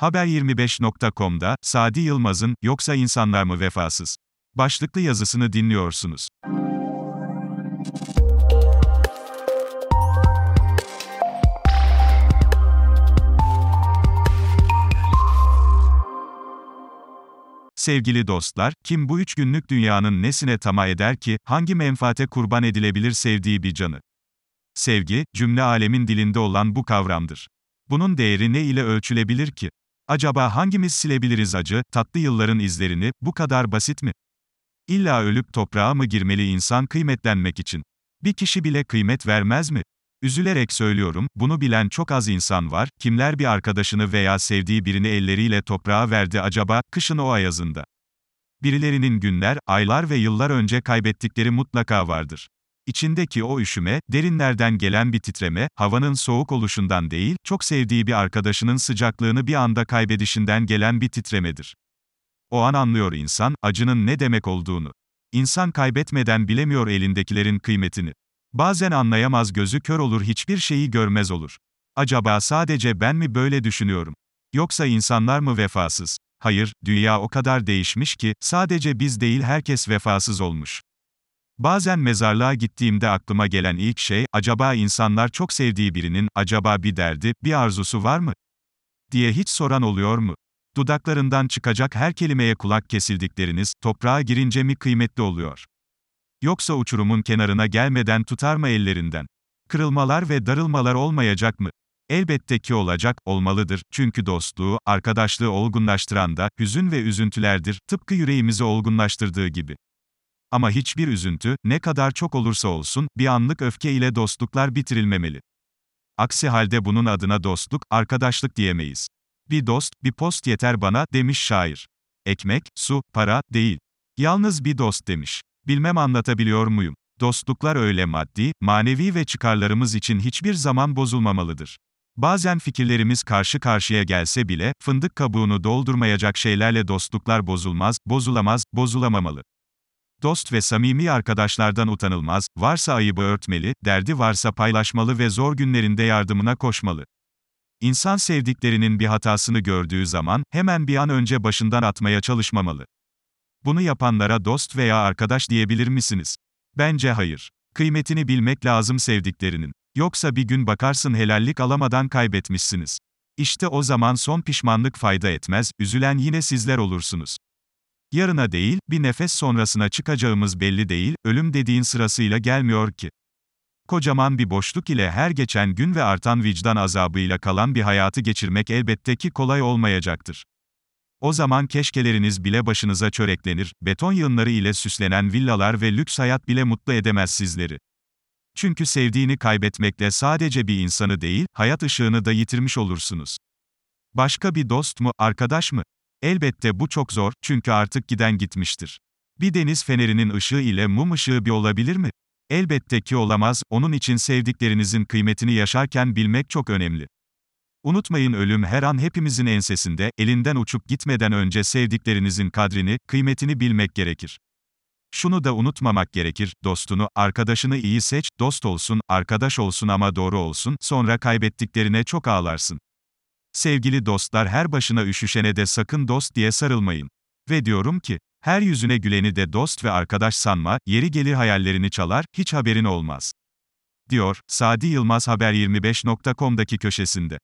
Haber25.com'da Sadi Yılmaz'ın Yoksa insanlar mı vefasız? başlıklı yazısını dinliyorsunuz. Sevgili dostlar, kim bu üç günlük dünyanın nesine tamah eder ki, hangi menfaate kurban edilebilir sevdiği bir canı? Sevgi, cümle alemin dilinde olan bu kavramdır. Bunun değeri ne ile ölçülebilir ki? Acaba hangimiz silebiliriz acı, tatlı yılların izlerini, bu kadar basit mi? İlla ölüp toprağa mı girmeli insan kıymetlenmek için? Bir kişi bile kıymet vermez mi? Üzülerek söylüyorum, bunu bilen çok az insan var, kimler bir arkadaşını veya sevdiği birini elleriyle toprağa verdi acaba, kışın o ayazında. Birilerinin günler, aylar ve yıllar önce kaybettikleri mutlaka vardır. İçindeki o üşüme, derinlerden gelen bir titreme, havanın soğuk oluşundan değil, çok sevdiği bir arkadaşının sıcaklığını bir anda kaybedişinden gelen bir titremedir. O an anlıyor insan, acının ne demek olduğunu. İnsan kaybetmeden bilemiyor elindekilerin kıymetini. Bazen anlayamaz gözü kör olur hiçbir şeyi görmez olur. Acaba sadece ben mi böyle düşünüyorum? Yoksa insanlar mı vefasız? Hayır, dünya o kadar değişmiş ki, sadece biz değil herkes vefasız olmuş. Bazen mezarlığa gittiğimde aklıma gelen ilk şey, acaba insanlar çok sevdiği birinin, acaba bir derdi, bir arzusu var mı? diye hiç soran oluyor mu? Dudaklarından çıkacak her kelimeye kulak kesildikleriniz, toprağa girince mi kıymetli oluyor? Yoksa uçurumun kenarına gelmeden tutar mı ellerinden? Kırılmalar ve darılmalar olmayacak mı? Elbette ki olacak, olmalıdır, çünkü dostluğu, arkadaşlığı olgunlaştıran da, hüzün ve üzüntülerdir, tıpkı yüreğimizi olgunlaştırdığı gibi. Ama hiçbir üzüntü, ne kadar çok olursa olsun, bir anlık öfke ile dostluklar bitirilmemeli. Aksi halde bunun adına dostluk, arkadaşlık diyemeyiz. Bir dost, bir post yeter bana, demiş şair. Ekmek, su, para, değil. Yalnız bir dost demiş. Bilmem anlatabiliyor muyum? Dostluklar öyle maddi, manevi ve çıkarlarımız için hiçbir zaman bozulmamalıdır. Bazen fikirlerimiz karşı karşıya gelse bile, fındık kabuğunu doldurmayacak şeylerle dostluklar bozulmaz, bozulamaz, bozulamamalı. Dost ve samimi arkadaşlardan utanılmaz, varsa ayıbı örtmeli, derdi varsa paylaşmalı ve zor günlerinde yardımına koşmalı. İnsan sevdiklerinin bir hatasını gördüğü zaman, hemen bir an önce başından atmaya çalışmamalı. Bunu yapanlara dost veya arkadaş diyebilir misiniz? Bence hayır. Kıymetini bilmek lazım sevdiklerinin. Yoksa bir gün bakarsın helallik alamadan kaybetmişsiniz. İşte o zaman son pişmanlık fayda etmez, üzülen yine sizler olursunuz. Yarına değil, bir nefes sonrasına çıkacağımız belli değil, ölüm dediğin sırasıyla gelmiyor ki. Kocaman bir boşluk ile her geçen gün ve artan vicdan azabıyla kalan bir hayatı geçirmek elbette ki kolay olmayacaktır. O zaman keşkeleriniz bile başınıza çöreklenir, beton yığınları ile süslenen villalar ve lüks hayat bile mutlu edemez sizleri. Çünkü sevdiğini kaybetmekle sadece bir insanı değil, hayat ışığını da yitirmiş olursunuz. Başka bir dost mu, arkadaş mı? Elbette bu çok zor, çünkü artık giden gitmiştir. Bir deniz fenerinin ışığı ile mum ışığı bir olabilir mi? Elbette ki olamaz, onun için sevdiklerinizin kıymetini yaşarken bilmek çok önemli. Unutmayın ölüm her an hepimizin ensesinde, elinden uçup gitmeden önce sevdiklerinizin kadrini, kıymetini bilmek gerekir. Şunu da unutmamak gerekir, dostunu, arkadaşını iyi seç, dost olsun, arkadaş olsun ama doğru olsun, sonra kaybettiklerine çok ağlarsın. Sevgili dostlar her başına üşüşene de sakın dost diye sarılmayın. Ve diyorum ki, her yüzüne güleni de dost ve arkadaş sanma, yeri gelir hayallerini çalar, hiç haberin olmaz. Diyor, Sadi Yılmaz Haber25.com'daki köşesinde.